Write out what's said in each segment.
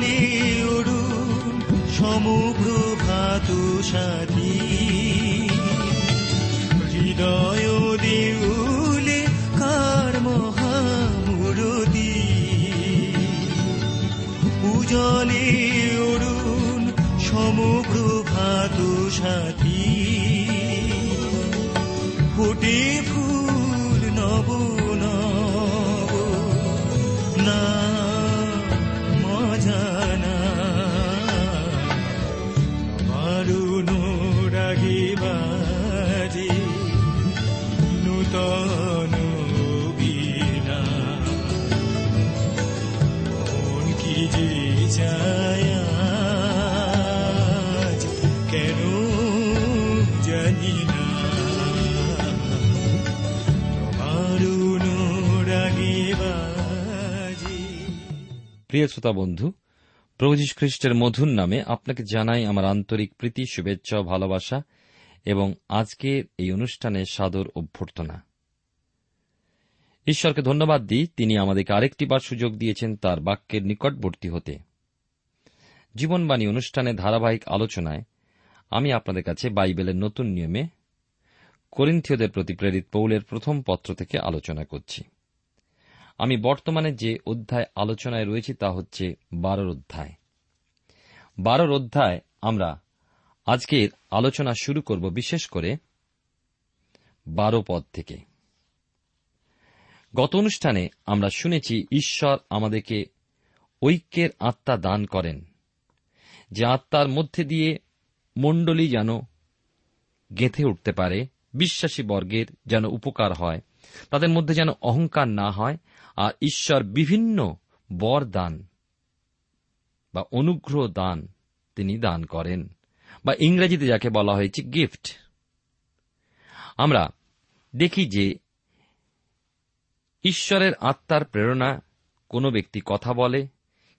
উজলে অরুণ সমপ্রভাত সাথী। হৃদয় দিউলে কার মহামুরদি উজলে প্রিয় শ্রোতা বন্ধু, প্রভু যীশু খ্রিস্টের মধুর নামে আপনাকে জানাই আমার আন্তরিক প্রীতি, শুভেচ্ছা, ভালোবাসা এবং আজকের এই অনুষ্ঠানে সাদর অভ্যর্থনা। ঈশ্বরকে ধন্যবাদ দিই, তিনি আমাদেরকে আরেকটি বার সুযোগ দিয়েছেন তার বাক্যের নিকটবর্তী হতে। জীবনবাণী অনুষ্ঠানে ধারাবাহিক আলোচনায় আমি আপনাদের কাছে বাইবেলের নতুন নিয়মে করিন্থীয়দের প্রতি প্রেরিত পৌলের প্রথম পত্র থেকে আলোচনা করছি। আমি বর্তমানে যে অধ্যায় আলোচনায় রয়েছি তা হচ্ছে বারোর অধ্যায়। বারোর অধ্যায় আমরা আজকের আলোচনা শুরু করব বিশেষ করে বারো পদ থেকে। গত অনুষ্ঠানে আমরা শুনেছি ঈশ্বর আমাদেরকে ঐক্যের আত্মা দান করেন, যে আত্মার মধ্যে দিয়ে মণ্ডলী যেন গেঁথে উঠতে পারে বিশ্বাসী বর্গের যেন উপকার হয়, তাদের মধ্যে যেন অহংকার না হয়, আর ঈশ্বর বিভিন্ন বর দান বা অনুগ্রহ দান তিনি দান করেন। বা ইংরেজিতে যাকে বলা হয়েছে গিফট আমরা দেখি যে ঈশ্বরের আত্মার প্রেরণা কোনো ব্যক্তি কথা বলে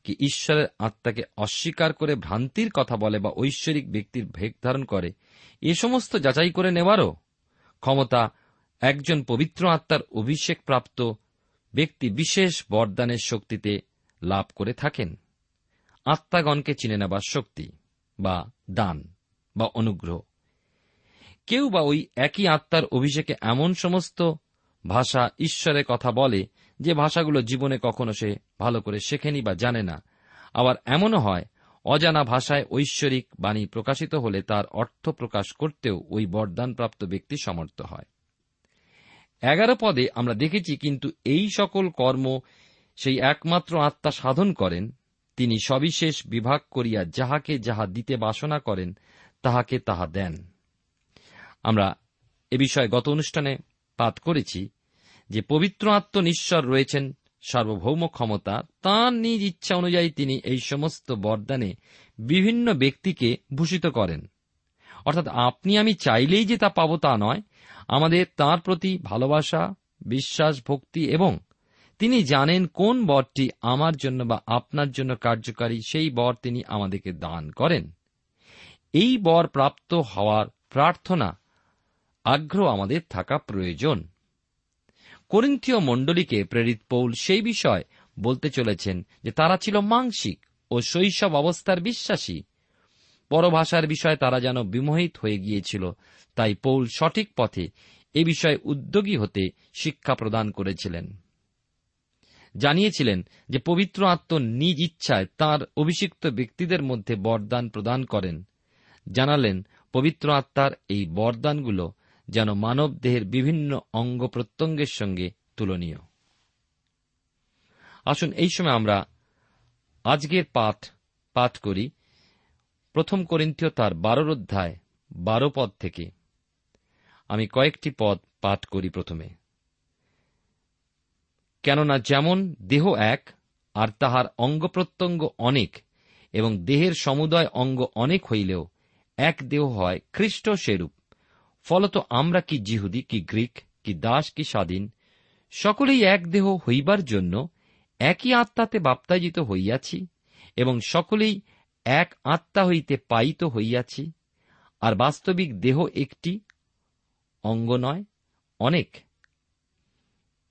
কি ঈশ্বরের আত্মাকে অস্বীকার করে ভ্রান্তির কথা বলে বা ঐশ্বরিক ব্যক্তির ভেগ ধারণ করে, এ সমস্ত যাচাই করে নেওয়ারও ক্ষমতা একজন পবিত্র আত্মার অভিষেক প্রাপ্ত ব্যক্তি বিশেষ বরদানের শক্তিতে লাভ করে থাকেন। আত্মাগণকে চিনে নেবার শক্তি বা দান বা অনুগ্রহ। কেউ বা ওই একই আত্মার অভিষেকে এমন সমস্ত ভাষা ঈশ্বরের কথা বলে যে ভাষাগুলো জীবনে কখনো সে ভালো করে শেখেনি বা জানে না। আবার এমনও হয় অজানা ভাষায় ঐশ্বরিক বাণী প্রকাশিত হলে তার অর্থ প্রকাশ করতেও ওই বরদানপ্রাপ্ত ব্যক্তি সমর্থ হয়। এগারো পদে আমরা দেখেছি কিন্তু এই সকল কর্ম সেই একমাত্র আত্মা সাধন করেন, তিনি সবিশেষ বিভাগ করিয়া যাহাকে যাহা দিতে বাসনা করেন, তাহাকে তাহা দেন। আমরা এ বিষয়ে গত অনুষ্ঠানে পাঠ করেছি যে পবিত্র আত্মনিশ্বর রয়েছেন সার্বভৌম ক্ষমতা তাঁর নিজ ইচ্ছা অনুযায়ী তিনি এই সমস্ত বরদানে বিভিন্ন ব্যক্তিকে ভূষিত করেন। অর্থাৎ আপনি আমি চাইলেই যে তা পাব তা নয়, আমাদের তাঁর প্রতি ভালোবাসা, বিশ্বাস, ভক্তি এবং তিনি জানেন কোন বরটি আমার জন্য বা আপনার জন্য কার্যকারী, সেই বর তিনি আমাদেরকে দান করেন। এই বর প্রাপ্ত হওয়ার প্রার্থনা, আগ্রহ আমাদের থাকা প্রয়োজন। করিন্থীয় মণ্ডলীকে প্রেরিত পৌল সেই বিষয় বলতে চলেছেন যে তারা ছিল মাংসিক ও শৈশব অবস্থার বিশ্বাসী। পরভাষার বিষয়ে তারা যেন বিমোহিত হয়ে গিয়েছিল, তাই পৌল সঠিক পথে এ বিষয়ে উদ্যোগী হতে শিক্ষা প্রদান করেছিলেন। জানিয়েছিলেন যে পবিত্র আত্ম নিজ ইচ্ছায় তার অভিষিক্ত ব্যক্তিদের মধ্যে বরদান প্রদান করেন। জানালেন, পবিত্র আত্মার এই বরদানগুলো যেন মানব দেহের বিভিন্ন অঙ্গ প্রত্যঙ্গের সঙ্গে তুলনীয়। আসুন এই সময় আমরা আজকের পাঠ পাঠ করি। প্রথম করিন্থীয় তার বারোর অধ্যায়, বারো পদ থেকে। আমি কয়েকটি পদ পাঠ করি প্রথমে। কেননা যেমন দেহ এক, আর তাহার অঙ্গ প্রত্যঙ্গ অনেক, এবং দেহের সমুদয় অঙ্গ অনেক হইলেও এক দেহ হয় খ্রিস্ট সেরূপ। ফলত আমরা কি জিহুদি, কি গ্রিক, কি দাস, কি স্বাধীন, সকলেই এক দেহ হইবার জন্য একই আত্মাতে বাপ্তাজিত হইয়াছি এবং সকলেই এক আত্মা হইতে পাইত হইয়াছি। আর বাস্তবিক দেহ একটি, অঙ্গ নয়, অনেক।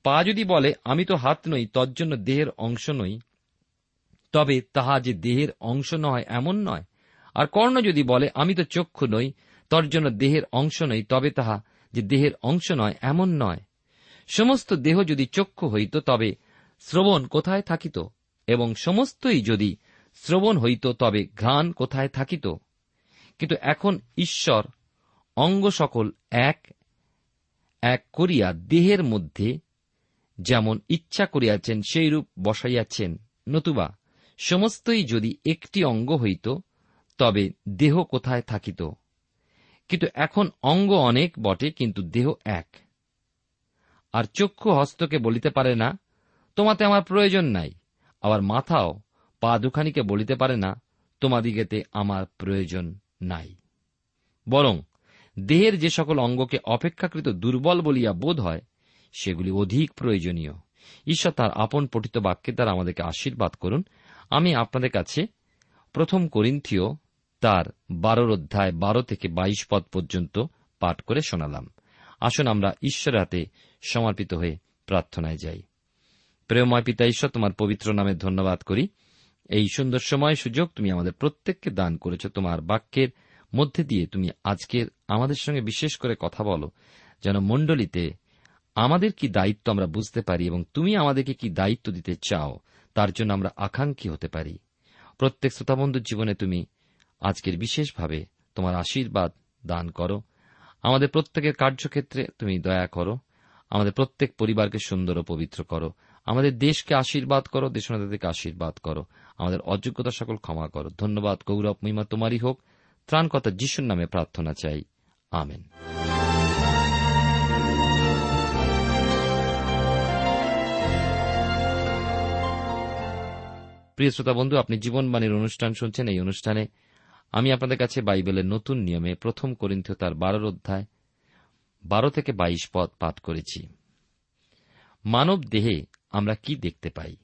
পা যদি বলে, আমি তো হাত নই, তজ্জন্য দেহের অংশ নই, তবে তাহা যে দেহের অংশ নয়, এমন নয়। আর কর্ণ যদি বলে, আমি তো চক্ষু নই তর জন্য দেহের অংশ নই, তবে তাহা যে দেহের অংশ নয়, এমন নয়। সমস্ত দেহ যদি চক্ষু হইত, তবে শ্রবণ কোথায় থাকিত? এবং সমস্তই যদি শ্রবণ হইত, তবে ঘ্রাণ কোথায় থাকিত? কিন্তু এখন ঈশ্বর অঙ্গ সকল এক এক করিয়া দেহের মধ্যে যেমন ইচ্ছা করিয়াছেন, সেইরূপ বসাইয়াছেন। নতুবা, সমস্তই যদি একটি অঙ্গ হইত, তবে দেহ কোথায় থাকিত? কিন্তু এখন অঙ্গ অনেক বটে, কিন্তু দেহ এক। আর চক্ষু হস্তকে বলিতে পারে না, তোমাতে আমার প্রয়োজন নাই। আবার মাথাও পা দুখানিকে বলিতে পারে না, তোমাদিগেতে আমার প্রয়োজন নাই। বরং দেহের যে সকল অঙ্গকে অপেক্ষাকৃত দুর্বল বলিয়া বোধ হয়, সেগুলি অধিক প্রয়োজনীয়। ঈশ্বর তার আপন পঠিত বাক্যে দ্বারা আমাদেরকে আশীর্বাদ করুন। আমি আপনাদের কাছে প্রথম করিন্থীয় তার বারোর অধ্যায় বারো থেকে বাইশ পদ পর্যন্ত পাঠ করে শোনালাম। আসুন আমরা ঈশ্বর হাতে সমর্পিত হয়ে প্রার্থনায় যাই। প্রেমময় পিতা ঈশ্বর, তোমার পবিত্র নামে ধন্যবাদ করি। এই সুন্দর সময় সুযোগ তুমি আমাদের প্রত্যেককে দান করেছ। তোমার বাক্যের মধ্যে দিয়ে তুমি আজকের আমাদের সঙ্গে বিশেষ করে কথা বলো, যেন মণ্ডলীতে আমাদের কি দায়িত্ব আমরা বুঝতে পারি এবং তুমি আমাদেরকে কি দায়িত্ব দিতে চাও, তার জন্য আমরা আকাঙ্ক্ষী হতে পারি। প্রত্যেক শ্রোতাবন্ধুর জীবনে তুমি আজকের বিশেষভাবে তোমার আশীর্বাদ দান করো। আমাদের প্রত্যেকের কার্যক্ষেত্রে তুমি দয়া করো। আমাদের প্রত্যেক পরিবারকে সুন্দর ও পবিত্র করো। আমাদের দেশকে আশীর্বাদ করো দেশনাদেরকে আশীর্বাদ করো। আমাদের অযোগ্যতা সকল ক্ষমা করো। ধন্যবাদ, গৌরব, মহিমা তোমারই হোক। ত্রাণকর্তা যিশুর নামে প্রার্থনা চাই। আমেন। প্রিয় শ্রোতা বন্ধু, আপনি জীবনবাণীর অনুষ্ঠান শুনছেন। এই অনুষ্ঠানে আমি আপনাদের কাছে বাইবেলের নতুন নিয়মে প্রথম করিন্থ তার বারোর অধ্যায় বারো থেকে বাইশ পদ পাঠ করেছি। মানব দেহে আমরা কি দেখতে পাই?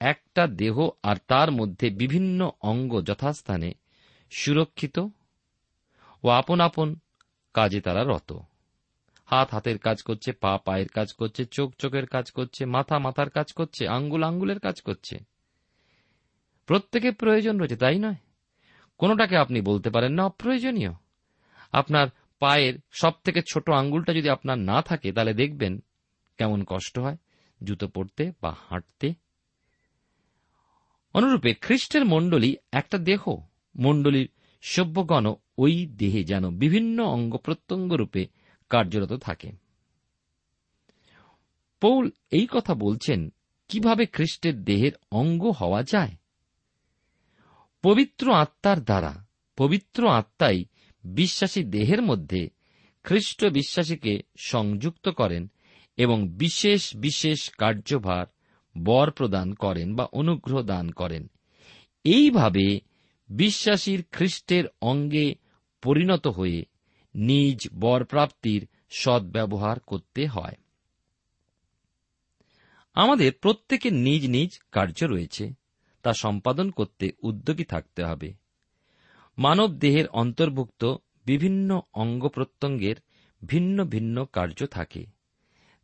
একটা দেহ আর তার মধ্যে বিভিন্ন অঙ্গ যথাস্থানে সুরক্ষিত ও আপন আপন কাজে তারা রত। হাত হাতের কাজ করছে, পা পায়ের কাজ করছে, চোখ চোখের কাজ করছে, মাথা মাথার কাজ করছে, আঙ্গুল আঙ্গুলের কাজ করছে। প্রত্যেকের প্রয়োজন রয়েছে, তাই নয়? কোনোটাকে আপনি বলতে পারেন না অপ্রয়োজনীয়। আপনার পায়ের সব থেকে ছোট আঙ্গুলটা যদি আপনার না থাকে, তাহলে দেখবেন কেমন কষ্ট হয়, জুতো পরতে বা হাঁটতে। অনুরূপে খ্রিস্টের মণ্ডলী একটা দেহ, মণ্ডলীর সভ্যগণ ওই দেহে যেন বিভিন্ন অঙ্গ প্রত্যঙ্গ রূপে কার্যরত থাকে। পৌল এই কথা বলছেন, কীভাবে খ্রিস্টের দেহের অঙ্গ হওয়া যায়? পবিত্র আত্মার দ্বারা, পবিত্র আত্মাই বিশ্বাসী দেহের মধ্যে খ্রিস্ট বিশ্বাসীকে সংযুক্ত করেন এবং বিশেষ বিশেষ কার্যভার বর প্রদান করেন বা অনুগ্রহ দান করেন। এইভাবে বিশ্বাসীর খ্রিস্টের অঙ্গে পরিণত হয়ে নিজ বরপ্রাপ্তির সদ্ব্যবহার করতে হয়। আমাদের প্রত্যেকের নিজ নিজ কার্য রয়েছে। তা সম্পাদন করতে উদ্যোগী থাকতে হবে। মানব দেহের অন্তর্ভুক্ত বিভিন্ন অঙ্গ প্রত্যঙ্গের ভিন্ন ভিন্ন কার্য থাকে।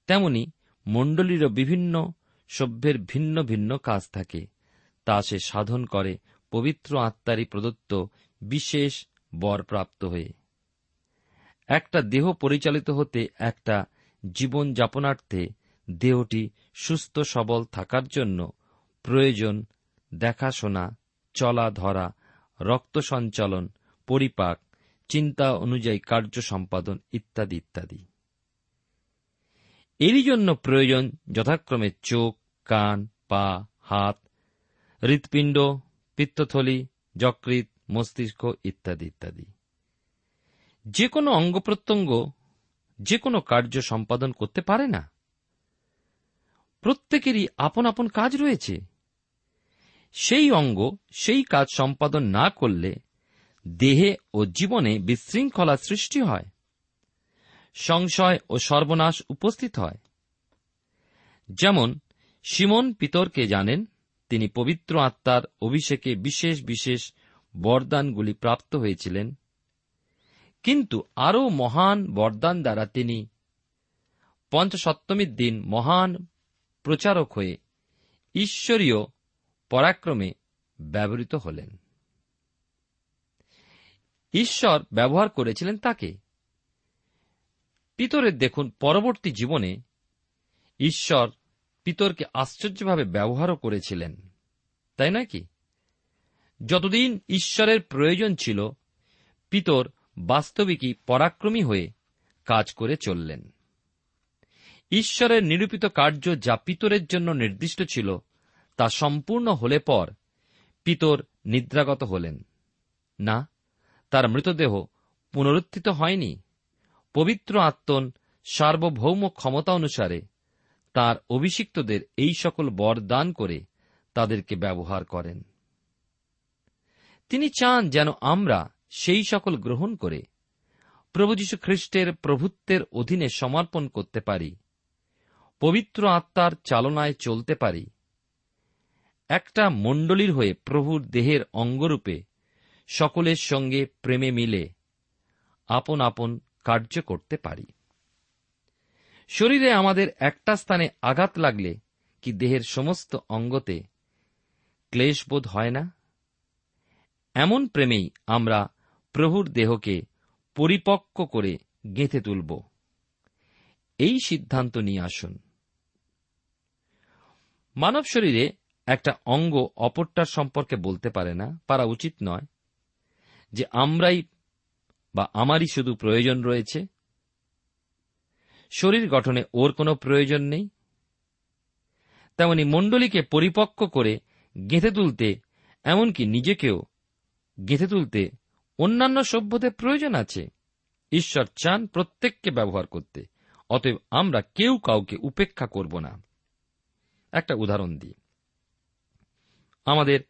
তেমনি মণ্ডলীরও বিভিন্ন সভ্যের ভিন্ন ভিন্ন কাজ থাকে। তা সে সাধন করে পবিত্র আত্মারই প্রদত্ত বিশেষ বর প্রাপ্ত হয়ে। একটা দেহ পরিচালিত হতে একটা জীবন যাপনার্থে দেহটি সুস্থ সবল থাকার জন্য প্রয়োজন দেখাশোনা, চলা ধরা, রক্ত সঞ্চালন, পরিপাক, চিন্তা অনুযায়ী কার্য সম্পাদন ইত্যাদি ইত্যাদি। এরই জন্য প্রয়োজন যথাক্রমে চোখ, কান, পা, হাত, হৃৎপিণ্ড, পিত্তথলি, যকৃৎ, মস্তিষ্ক ইত্যাদি ইত্যাদি। যে কোনো অঙ্গ প্রত্যঙ্গ, যে কোনো কার্য সম্পাদন করতে পারে না। প্রত্যেকেরই আপন আপন কাজ রয়েছে। সেই অঙ্গ, সেই কাজ সম্পাদন না করলে দেহে ও জীবনে বিশৃঙ্খলা সৃষ্টি হয়, সংশয় ও সর্বনাশ উপস্থিত হয়। যেমন, সিমন পিতরকে জানেন, তিনি পবিত্র আত্মার অভিষেকে বিশেষ বিশেষ বরদানগুলি প্রাপ্ত হয়েছিলেন। কিন্তু আরও মহান বরদান দ্বারা তিনি পঞ্চসপ্তমীর দিন মহান প্রচারক হয়ে ঈশ্বরীয় পরাক্রমে ব্যবহৃত হলেন। ঈশ্বর ব্যবহার করেছিলেন তাকে। পিতরের দেখুন, পরবর্তী জীবনে ঈশ্বর পিতরকে আশ্চর্যভাবে ব্যবহারও করেছিলেন। তাই নয় কি? যতদিন ঈশ্বরের প্রয়োজন ছিল, পিতর বাস্তবিকই পরাক্রমী হয়ে কাজ করে চললেন। ঈশ্বরের নিরূপিত কার্য যা পিতরের জন্য নির্দিষ্ট ছিল তা সম্পূর্ণ হলে পর পিতর নিদ্রাগত হলেন। না, তার মৃতদেহ পুনরুত্থিত হয়নি। পবিত্র আত্মন সার্বভৌম ক্ষমতা অনুসারে তার অভিষিক্তদের এই সকল বরদান করে তাদেরকে ব্যবহার করেন। তিনি চান যেন আমরা সেই সকল গ্রহণ করে প্রভু যীশু খ্রিস্টের প্রভুত্বের অধীনে সমর্পণ করতে পারি, পবিত্র আত্মার চালনায় চলতে পারি একটা মণ্ডলীর হয়ে প্রভুর দেহের অঙ্গরূপে সকলের সঙ্গে প্রেমে মিলে আপন আপন কার্য করতে পারি। শরীরে আমাদের একটা স্থানে আঘাত লাগলে কি দেহের সমস্ত অঙ্গতে ক্লেশবোধ হয় না? এমন প্রেমেই আমরা প্রভুর দেহকে পরিপক্ক করে গেঁথে তুলব। এই সিদ্ধান্ত নিয়ে আসুন। মানব শরীরে একটা অঙ্গ অপরটার সম্পর্কে বলতে পারে না, পারা উচিত নয় যে আমরাই বা আমারই শুধু প্রয়োজন রয়েছে। শরীর গঠনে ওর কোনো প্রয়োজন নেই। তেমনি মণ্ডলীকে পরিপক্ক করে গেঁথে তুলতে, এমনকি নিজেকেও গেঁথে তুলতে অন্যান্য সভ্যদের প্রয়োজন আছে। ঈশ্বর চান প্রত্যেককে ব্যবহার করতে, অতএব আমরা কেউ কাউকে উপেক্ষা করব না। একটা উদাহরণ দিই। আমাদের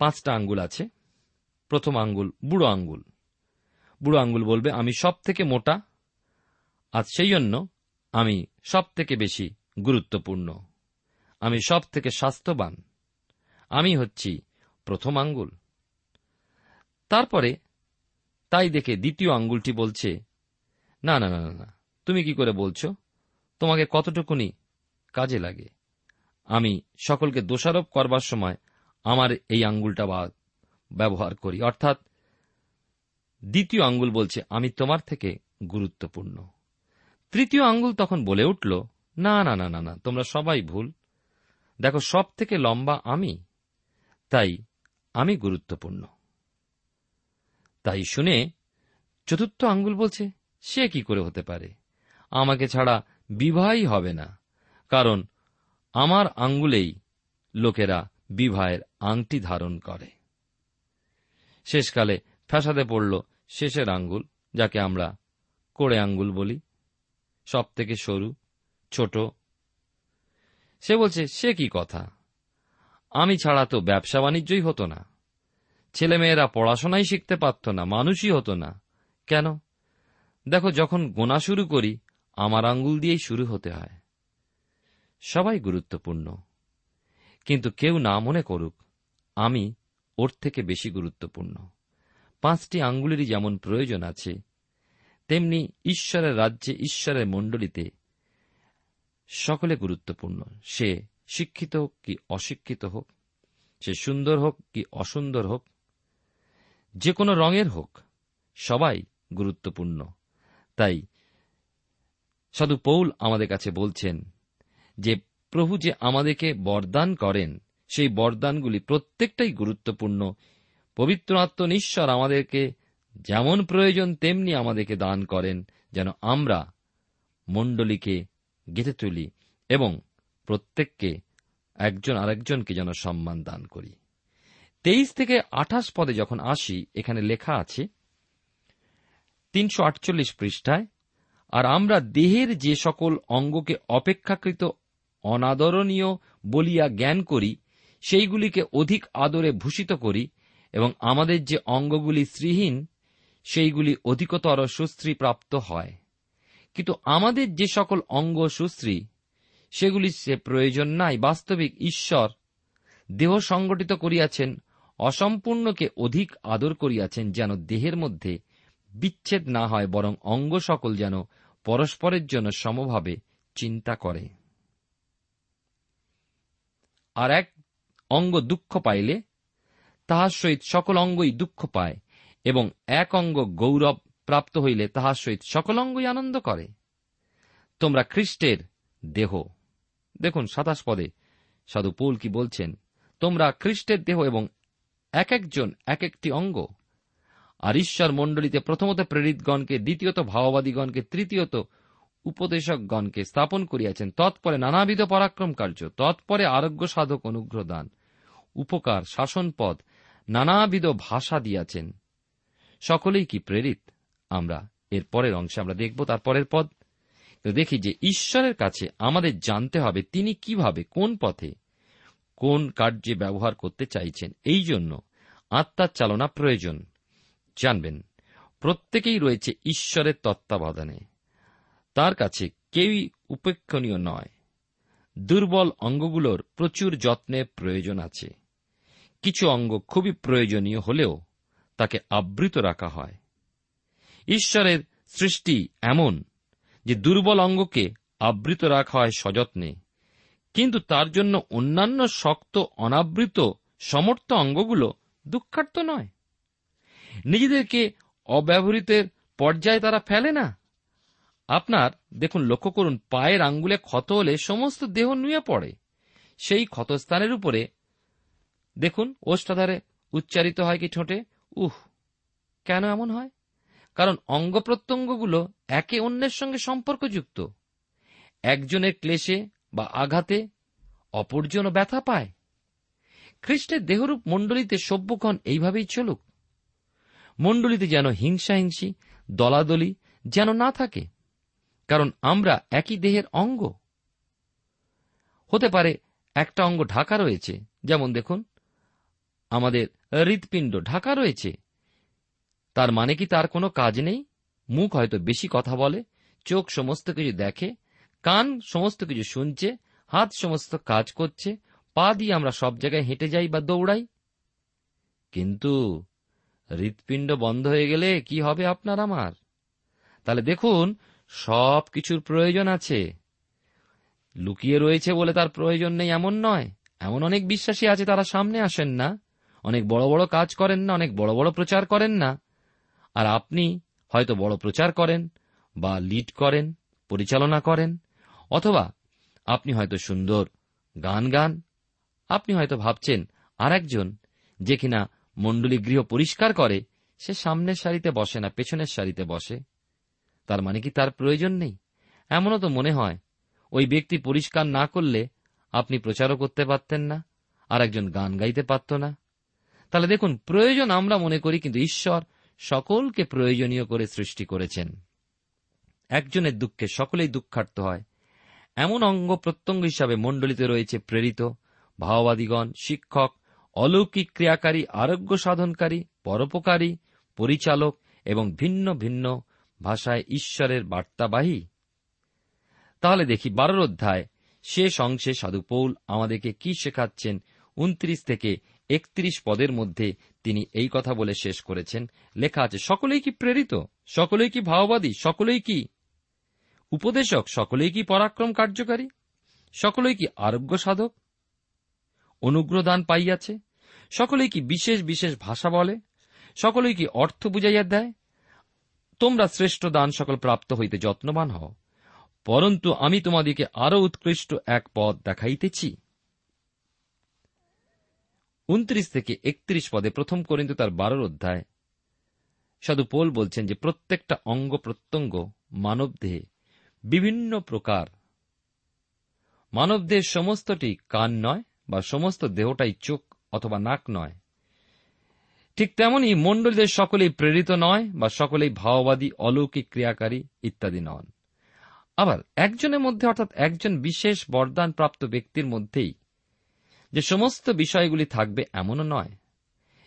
পাঁচটা আঙ্গুল আছে। প্রথম আঙ্গুল বুড়ো আঙ্গুল। বুড়ো আঙ্গুল বলবে, আমি সব থেকে মোটা, আর সেই জন্য আমি সব থেকে বেশি গুরুত্বপূর্ণ। আমি সব থেকে স্বাস্থ্যবান। আমি হচ্ছি প্রথম আঙ্গুল। তারপরে তাই দেখে দ্বিতীয় আঙ্গুলটি বলছে, না না না না না, তুমি কি করে বলছো? তোমাকে কতটুকুনি কাজে লাগে? আমি সকলকে দোষারোপ করবার সময় আমার এই আঙ্গুলটা বা, ব্যবহার করি। অর্থাৎ দ্বিতীয় আঙ্গুল বলছে, আমি তোমার থেকে গুরুত্বপূর্ণ। তৃতীয় আঙ্গুল তখন বলে উঠল, না না না না না, তোমরা সবাই ভুল। দেখো সব থেকে লম্বা আমি, তাই আমি গুরুত্বপূর্ণ। তাই শুনে চতুর্থ আঙ্গুল বলছে, সে কি করে হতে পারে? আমাকে ছাড়া বিবাহই হবে না। কারণ আমার আঙ্গুলেই লোকেরা বিবাহের আংটি ধারণ করে। শেষকালে ফ্যাসাদে পড়ল শেষের আঙ্গুল, যাকে আমরা কোড়ে আঙ্গুল বলি সব থেকে সরু, ছোট। সে বলছে, সে কি কথা? আমি ছাড়া তো ব্যবসা বাণিজ্যই হতো না। ছেলেমেয়েরা পড়াশোনাই শিখতে পারত না, মানুষই হতো না। কেন? দেখো, যখন গোনা শুরু করি, আমার আঙ্গুল দিয়েই শুরু হতে হয়। সবাই গুরুত্বপূর্ণ। কিন্তু কেউ না মনে করুক, আমি ওর থেকে বেশি গুরুত্বপূর্ণ। পাঁচটি আঙ্গুলেরই যেমন প্রয়োজন আছে, তেমনি ঈশ্বরের রাজ্যে, ঈশ্বরের মণ্ডলীতে সকলে গুরুত্বপূর্ণ। সে শিক্ষিত হোক কি অশিক্ষিত হোক, সে সুন্দর হোক কি অসুন্দর হোক, যে কোনো রঙের হোক, সবাই গুরুত্বপূর্ণ। তাই সাধু পৌল আমাদের কাছে বলছেন যে প্রভু যে আমাদেরকে বরদান করেন, সেই বরদানগুলি প্রত্যেকটাই গুরুত্বপূর্ণ। পবিত্র আত্মনিশ্বর আমাদেরকে যেমন প্রয়োজন তেমনি আমাদেরকে দান করেন, যেন আমরা মণ্ডলীকে গেঁথে তুলি এবং প্রত্যেককে একজন আরেকজনকে যেন সম্মান দান করি। তেইশ থেকে আঠাশ পদে যখন আসি, এখানে লেখা আছে, তিনশো আটচল্লিশ পৃষ্ঠায়, আর আমরা দেহের যে সকল অঙ্গকে অপেক্ষাকৃত অনাদরণীয় বলিয়া জ্ঞান করি, সেইগুলিকে অধিক আদরে ভূষিত করি এবং আমাদের যে অঙ্গগুলি শ্রীহীন, সেইগুলি অধিকতর সুশ্রী প্রাপ্ত হয়। কিন্তু আমাদের যে সকল অঙ্গ সুশ্রী, সেগুলি সে প্রয়োজন নাই, বাস্তবিক ঈশ্বর দেহ সংগঠিত করিয়াছেন, অসম্পূর্ণকে অধিক আদর করিয়াছেন যেন দেহের মধ্যে বিচ্ছেদ না হয়, বরং অঙ্গ সকল যেন পরস্পরের জন্য সমভাবে চিন্তা করে। আর এক অঙ্গ দুঃখ পাইলে, তাহার সহিত সকল অঙ্গই দুঃখ পায়, এবং এক অঙ্গ গৌরব প্রাপ্ত হইলে তাহার সহিত সকল অঙ্গই আনন্দ করে। তোমরা খ্রিস্টের দেহ। দেখুন, সাতাশ পদে সাধু পৌল কি বলছেন, তোমরা খ্রিস্টের দেহ এবং এক একজন, এক একটি অঙ্গ। আর ঈশ্বর মণ্ডলীতে প্রথমত প্রেরিতগণকে, দ্বিতীয়ত ভাওবাদীগণকে তৃতীয়ত উপদেশকগণকে স্থাপন করিয়াছেন। তৎপরে নানাবিধ পরাক্রম কার্য, তৎপরে আরোগ্য সাধক অনুগ্রহ দান উপকার শাসনপদ নানাবিধ ভাষা দিয়াছেন। সকলেই কি প্রেরিত? আমরা এর পরের অংশে আমরা দেখব তার পরের পদ। দেখি যে ঈশ্বরের কাছে আমাদের জানতে হবে তিনি কীভাবে, কোন পথে, কোন কার্যে ব্যবহার করতে চাইছেন। এই জন্য আত্মার চালনা প্রয়োজন। জানবেন, প্রত্যেকেই রয়েছে ঈশ্বরের তত্ত্বাবধানে। তার কাছে কেউই উপেক্ষণীয় নয়। দুর্বল অঙ্গগুলোর প্রচুর যত্নের প্রয়োজন আছে। কিছু অঙ্গ খুবই প্রয়োজনীয় হলেও তাকে আবৃত রাখা হয়। ঈশ্বরের সৃষ্টি এমন যে দুর্বল অঙ্গকে আবৃত রাখা হয় সযত্নে, কিন্তু তার জন্য অন্যান্য শক্ত, অনাবৃত, সমর্থ অঙ্গগুলো দুঃখার্থ নয়। নিজেদেরকে অব্যবহৃতের পর্যায়ে তারা ফেলে না। আপনার, দেখুন, লক্ষ্য করুন, পায়ের আঙ্গুলে ক্ষত হলে সমস্ত দেহ নুয়ে পড়ে। সেই ক্ষতস্থানের উপরে, দেখুন, ওষ্ঠাধারে উচ্চারিত হয় কি ঠোঁটে? উহ, কেন এমন হয়? কারণ অঙ্গ প্রত্যঙ্গগুলো একে অন্যের সঙ্গে সম্পর্কযুক্ত। একজনের ক্লেশে বা আঘাতে অপরজনও ব্যথা পায়। খ্রিস্টের দেহরূপ মণ্ডলীতে সভ্যক্ষণ এইভাবেই চলুক। মণ্ডলীতে যেন হিংসাহিংসি, দলাদলি যেন না থাকে। কারণ আমরা একই দেহের অঙ্গ। হতে পারে একটা অঙ্গ ঢাকা রয়েছে, যেমন দেখুন, আমাদের হৃৎপিণ্ড ঢাকা রয়েছে। তার মানে কি তার কোনো কাজ নেই? মুখ হয়তো বেশি কথা বলে, চোখ সমস্ত কিছু দেখে, কান সমস্ত কিছু শুনছে, হাত সমস্ত কাজ করছে, পা দিয়ে আমরা সব জায়গায় হেঁটে যাই বা দৌড়াই। কিন্তু হৃৎপিণ্ড বন্ধ হয়ে গেলে কি হবে আপনার আমার? তাহলে দেখুন সব কিছুর প্রয়োজন আছে। লুকিয়ে রয়েছে বলে তার প্রয়োজন নেই, এমন নয়। এমন অনেক বিশ্বাসী আছে তারা সামনে আসেন না। অনেক বড় বড় কাজ করেন না, অনেক বড় বড় প্রচার করেন না। আর আপনি হয়তো বড় প্রচার করেন বা লিড করেন, পরিচালনা করেন, অথবা আপনি হয়তো সুন্দর গান গান। আপনি হয়তো ভাবছেন আর একজন যে কিনা মণ্ডলী গৃহ পরিষ্কার করে, সে সামনের সারিতে বসে না, পেছনের সারিতে বসে। তার মানে কি তার প্রয়োজন নেই? এমনও তো মনে হয়, ওই ব্যক্তি পরিষ্কার না করলে আপনি প্রচারও করতে পারতেন না, আর একজন গান গাইতে পারত না। তাহলে দেখুন, প্রয়োজন আমরা মনে করি কিন্তু ঈশ্বর সকলকে প্রয়োজনীয় করে সৃষ্টি করেছেন। একজনের দুঃখে সকলেই দুঃখার্থ হয়। এমন অঙ্গ প্রত্যঙ্গ হিসাবে মণ্ডলিতে রয়েছে প্রেরিত, ভাওবাদীগণ, শিক্ষক, অলৌকিক ক্রিয়াকারী, আরোগ্য সাধনকারী, পরোপকারী, পরিচালক এবং ভিন্ন ভিন্ন ভাষায় ঈশ্বরের বার্তাবাহী? তাহলে দেখি, বারোর অধ্যায়, শেষ অংশে সাধু পৌল আমাদেরকে কি শেখাচ্ছেন? উনত্রিশ থেকে একত্রিশ পদের মধ্যে তিনি এই কথা বলে শেষ করেছেন। লেখা আছে, সকলেই কি প্রেরিত? সকলেই কি ভাওবাদী? সকলেই কি উপদেশক? সকলেই কি পরাক্রম কার্যকারী? সকলেই কি আরোগ্য সাধক? অনুগ্রহ দান পাইয়াছে? সকলেই কি বিশেষ বিশেষ ভাষা বলে? সকলেই কি অর্থ বুঝাইয়া দেয়? তোমরা শ্রেষ্ঠ দান সকল প্রাপ্ত হইতে যত্নবান হও। পরন্তু আমি তোমাদিকে আরও উৎকৃষ্ট এক পদ দেখাইতেছি। উনত্রিশ থেকে একত্রিশ পদে প্রথম করিন্ত তার বারোর অধ্যায়। সাধু পোল বলছেন যে, প্রত্যেকটা অঙ্গ প্রত্যঙ্গ মানব দেহে বিভিন্ন প্রকার। মানব দেহের সমস্তটি কান নয় বা সমস্ত দেহটাই চোখ অথবা নাক নয়। ঠিক তেমনি মণ্ডলীদের সকলেই প্রেরিত নয় বা সকলেই ভাওবাদী, অলৌকিক ক্রিয়াকারী ইত্যাদি নন। আবার একজনের মধ্যে অর্থাৎ একজন বিশেষ বরদান প্রাপ্ত ব্যক্তির মধ্যেই যে সমস্ত বিষয়গুলি থাকবে এমনও নয়।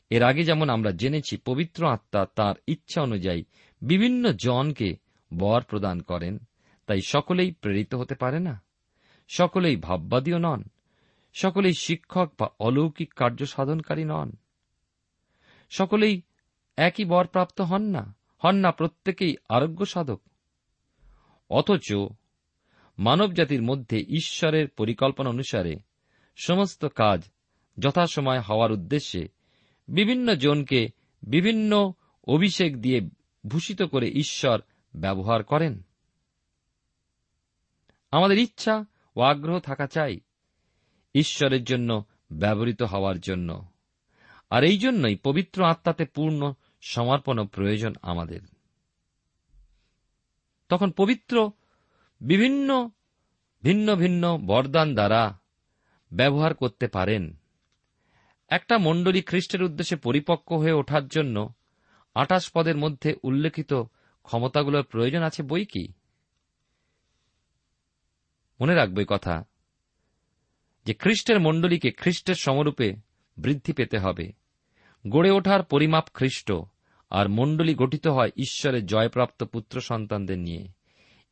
এর আগে যেমন আমরা জেনেছি, পবিত্র আত্মা তার ইচ্ছা অনুযায়ী বিভিন্ন জনকে বর প্রদান করেন, তাই সকলেই প্রেরিত হতে পারে না। সকলেই ভাববাদীও নন, সকলেই শিক্ষক বা অলৌকিক কার্য সাধনকারী নন। সকলেই একই বর প্রাপ্ত হন না হন না প্রত্যেকেই আরোগ্য সাধক। অথচ মানবজাতির মধ্যে ঈশ্বরের পরিকল্পনা অনুসারে সমস্ত কাজ যথাসময় হওয়ার উদ্দেশ্যে বিভিন্ন জনকে বিভিন্ন অভিষেক দিয়ে ভূষিত করে ঈশ্বর ব্যবহার করেন। আমাদের ইচ্ছা ও আগ্রহ থাকা চাই ঈশ্বরের জন্য ব্যবহৃত হওয়ার জন্য। আর এই জন্যই পবিত্র আত্মাতে পূর্ণ সমর্পণ প্রয়োজন আমাদের। তখন পবিত্র বিভিন্ন ভিন্ন ভিন্ন বরদান দ্বারা ব্যবহার করতে পারেন। একটা মণ্ডলী খ্রিস্টের উদ্দেশ্যে পরিপক্ক হয়ে ওঠার জন্য আটাশ পদের মধ্যে উল্লেখিত ক্ষমতাগুলোর প্রয়োজন আছে বই কি? মনে রাখবে কথা যে খ্রিস্টের মণ্ডলীকে খ্রিস্টের সমরূপে বৃদ্ধি পেতে হবে। গড়ে ওঠার পরিমাপ খ্রিস্ট, আর মণ্ডলী গঠিত হয় ঈশ্বরের জয়প্রাপ্ত পুত্র সন্তানদের নিয়ে।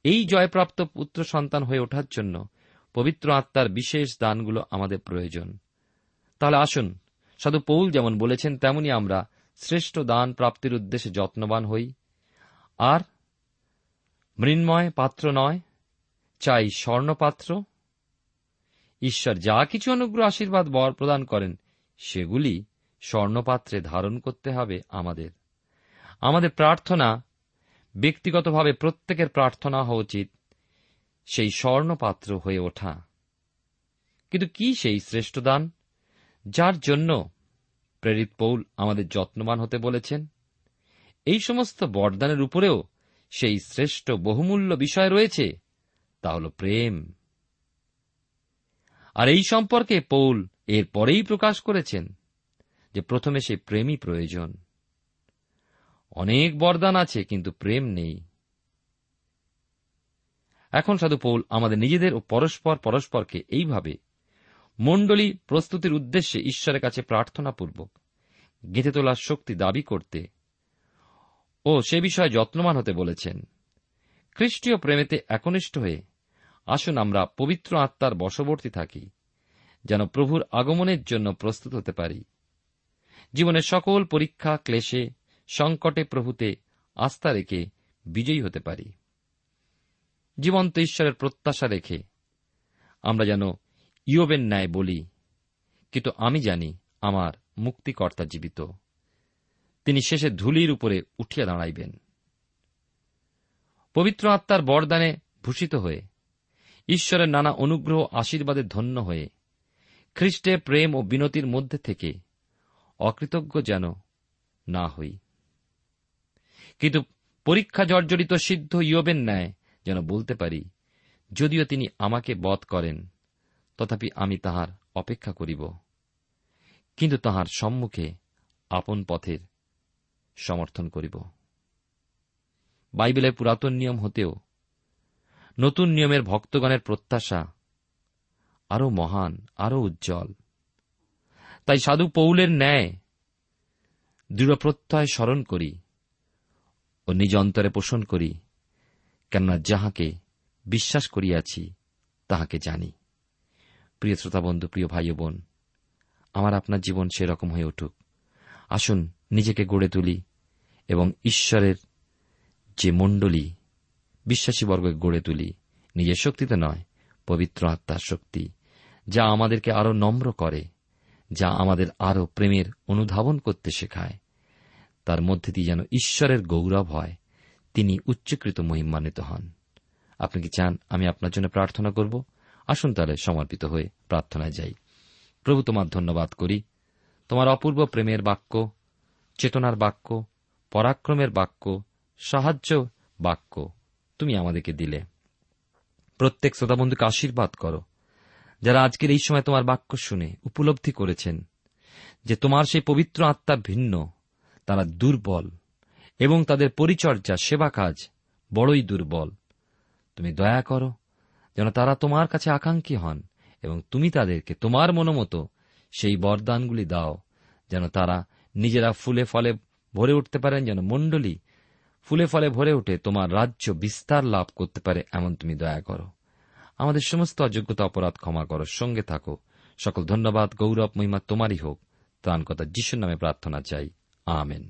এই জয়প্রাপ্ত পুত্র সন্তান হয়ে ওঠার জন্য পবিত্র আত্মার বিশেষ দানগুলো আমাদের প্রয়োজন। তাহলে আসুন, সাধু পৌল যেমন বলেছেন, তেমনি আমরা শ্রেষ্ঠ দান প্রাপ্তির উদ্দেশ্যে যত্নবান হই। আর মৃন্ময় পাত্র নয়, চাই স্বর্ণপাত্র। ঈশ্বর যা কিছু অনুগ্রহ আশীর্বাদ বর প্রদান করেন সেগুলি স্বর্ণপাত্রে ধারণ করতে হবে আমাদের। আমাদের প্রার্থনা, ব্যক্তিগতভাবে প্রত্যেকের প্রার্থনা হওয়া উচিত, সেই স্বর্ণপাত্র হয়ে ওঠা। কিন্তু কি সেই শ্রেষ্ঠ দান, যার জন্য প্রেরিত পৌল আমাদের যত্নবান হতে বলেছেন? এই সমস্ত বরদানের উপরেও সেই শ্রেষ্ঠ বহুমূল্য বিষয় রয়েছে, তা হল প্রেম। আর এই সম্পর্কে পৌল এর পরেই প্রকাশ করেছেন যে প্রথমে সেই প্রেমই প্রয়োজন। অনেক বরদান আছে, কিন্তু প্রেম নেই। এখন সাধু পৌল আমাদের নিজেদের ও পরস্পর পরস্পরকে এইভাবে মণ্ডলী প্রস্তুতির উদ্দেশ্যে ঈশ্বরের কাছে প্রার্থনাপূর্বক গেঁথে তোলার শক্তি দাবি করতে ও সে বিষয়ে যত্নবান হতে বলেছেন, খ্রিস্টীয় প্রেমেতে একনিষ্ঠ হয়ে আসুন আমরা পবিত্র আত্মার বশবর্তী থাকি। যেন প্রভুর আগমনের জন্য প্রস্তুত হতে পারি। জীবনের সকল পরীক্ষা, ক্লেশে, সংকটে প্রভুতে আস্থা রেখে বিজয়ী হতে পারি। জীবন্ত ঈশ্বরের প্রত্যাশা রেখে আমরা যেন ইয়বের ন্যায় বলি, কিন্তু আমি জানি আমার মুক্তিকর্তা জীবিত। তিনি শেষে ধুলির উপরে উঠিয়া দাঁড়াইবেন। পবিত্র আত্মার বরদানে ভূষিত হয়ে ঈশ্বরের নানা অনুগ্রহ আশীর্বাদে ধন্য হয়ে খ্রিস্টে প্রেম ও বিনতির মধ্যে থেকে অকৃতজ্ঞ যেন না হই। কিন্তু পরীক্ষা জর্জরিত সিদ্ধ ইয়বের ন্যায় যেন বলতে পারি, যদিও তিনি আমাকে বধ করেন, তথাপি আমি তাহার অপেক্ষা করিব। কিন্তু তাহার সম্মুখে আপন পথের সমর্থন করিব। বাইবেলের পুরাতন নিয়ম হতেও নতুন নিয়মের ভক্তগণের প্রত্যাশা আরও মহান আরও উজ্জ্বল। তাই সাধু পৌলের ন্যায় দৃঢ় প্রত্যয় স্মরণ করি ও নিজ অন্তরে পোষণ করি, কেননা যাহাকে বিশ্বাস করিয়াছি, তাহাকে জানি। প্রিয় শ্রোতা বন্ধু প্রিয় ভাই বোন, আমার আপনার জীবন সেরকম হয়ে উঠুক। আসুন নিজেকে গড়ে তুলি এবং ঈশ্বরের যে মণ্ডলী বিশ্বাসীবর্গকে গড়ে তুলি, নিজের শক্তিতে নয়, পবিত্র আত্মার শক্তি। যা আমাদেরকে আরও নম্র করে, যা আমাদের আরও প্রেমের অনুধাবন করতে শেখায়। তার মধ্যে দিয়ে যেন ঈশ্বরের গৌরব হয়, তিনি উচ্চকৃত মহিমান্বিত হন। আপনি কি চান আমি আপনার জন্য প্রার্থনা করব? আসুন তাহলে সমর্পিত হয়ে প্রার্থনায় যাই। প্রভু, তোমার ধন্যবাদ করি। তোমার অপূর্ব প্রেমের বাক্য, চেতনার বাক্য, পরাক্রমের বাক্য, সাহায্য বাক্য তুমি আমাদেরকে দিলে। প্রত্যেক শ্রোতাবন্ধুকে আশীর্বাদ করো। যারা আজকের এই সময় তোমার বাক্য শুনে উপলব্ধি করেছেন যে তোমার সেই পবিত্র আত্মা ভিন্ন, তারা দুর্বল, এবং তাদের পরিচর্যা সেবা কাজ বড়ই দুর্বল। তুমি দয়া করো যেন তারা তোমার কাছে আকাঙ্ক্ষী হন এবং তুমি তাদেরকে তোমার মনোমতো সেই বরদানগুলি দাও, যেন তারা নিজেরা ফুলে ফলে ভরে উঠতে পারেন, যেন মণ্ডলী ফুলে ফলে ভরে উঠে তোমার রাজ্য বিস্তার লাভ করতে পারে, এমন তুমি দয়া করো। আমাদের সমস্ত অযোগ্যতা অপরাধ ক্ষমা করো, সঙ্গে থাকো। সকল ধন্যবাদ, গৌরব, মহিমা তোমারই হোক। ত্রাণকতা যিশুর নামে প্রার্থনা চাই। আমেন।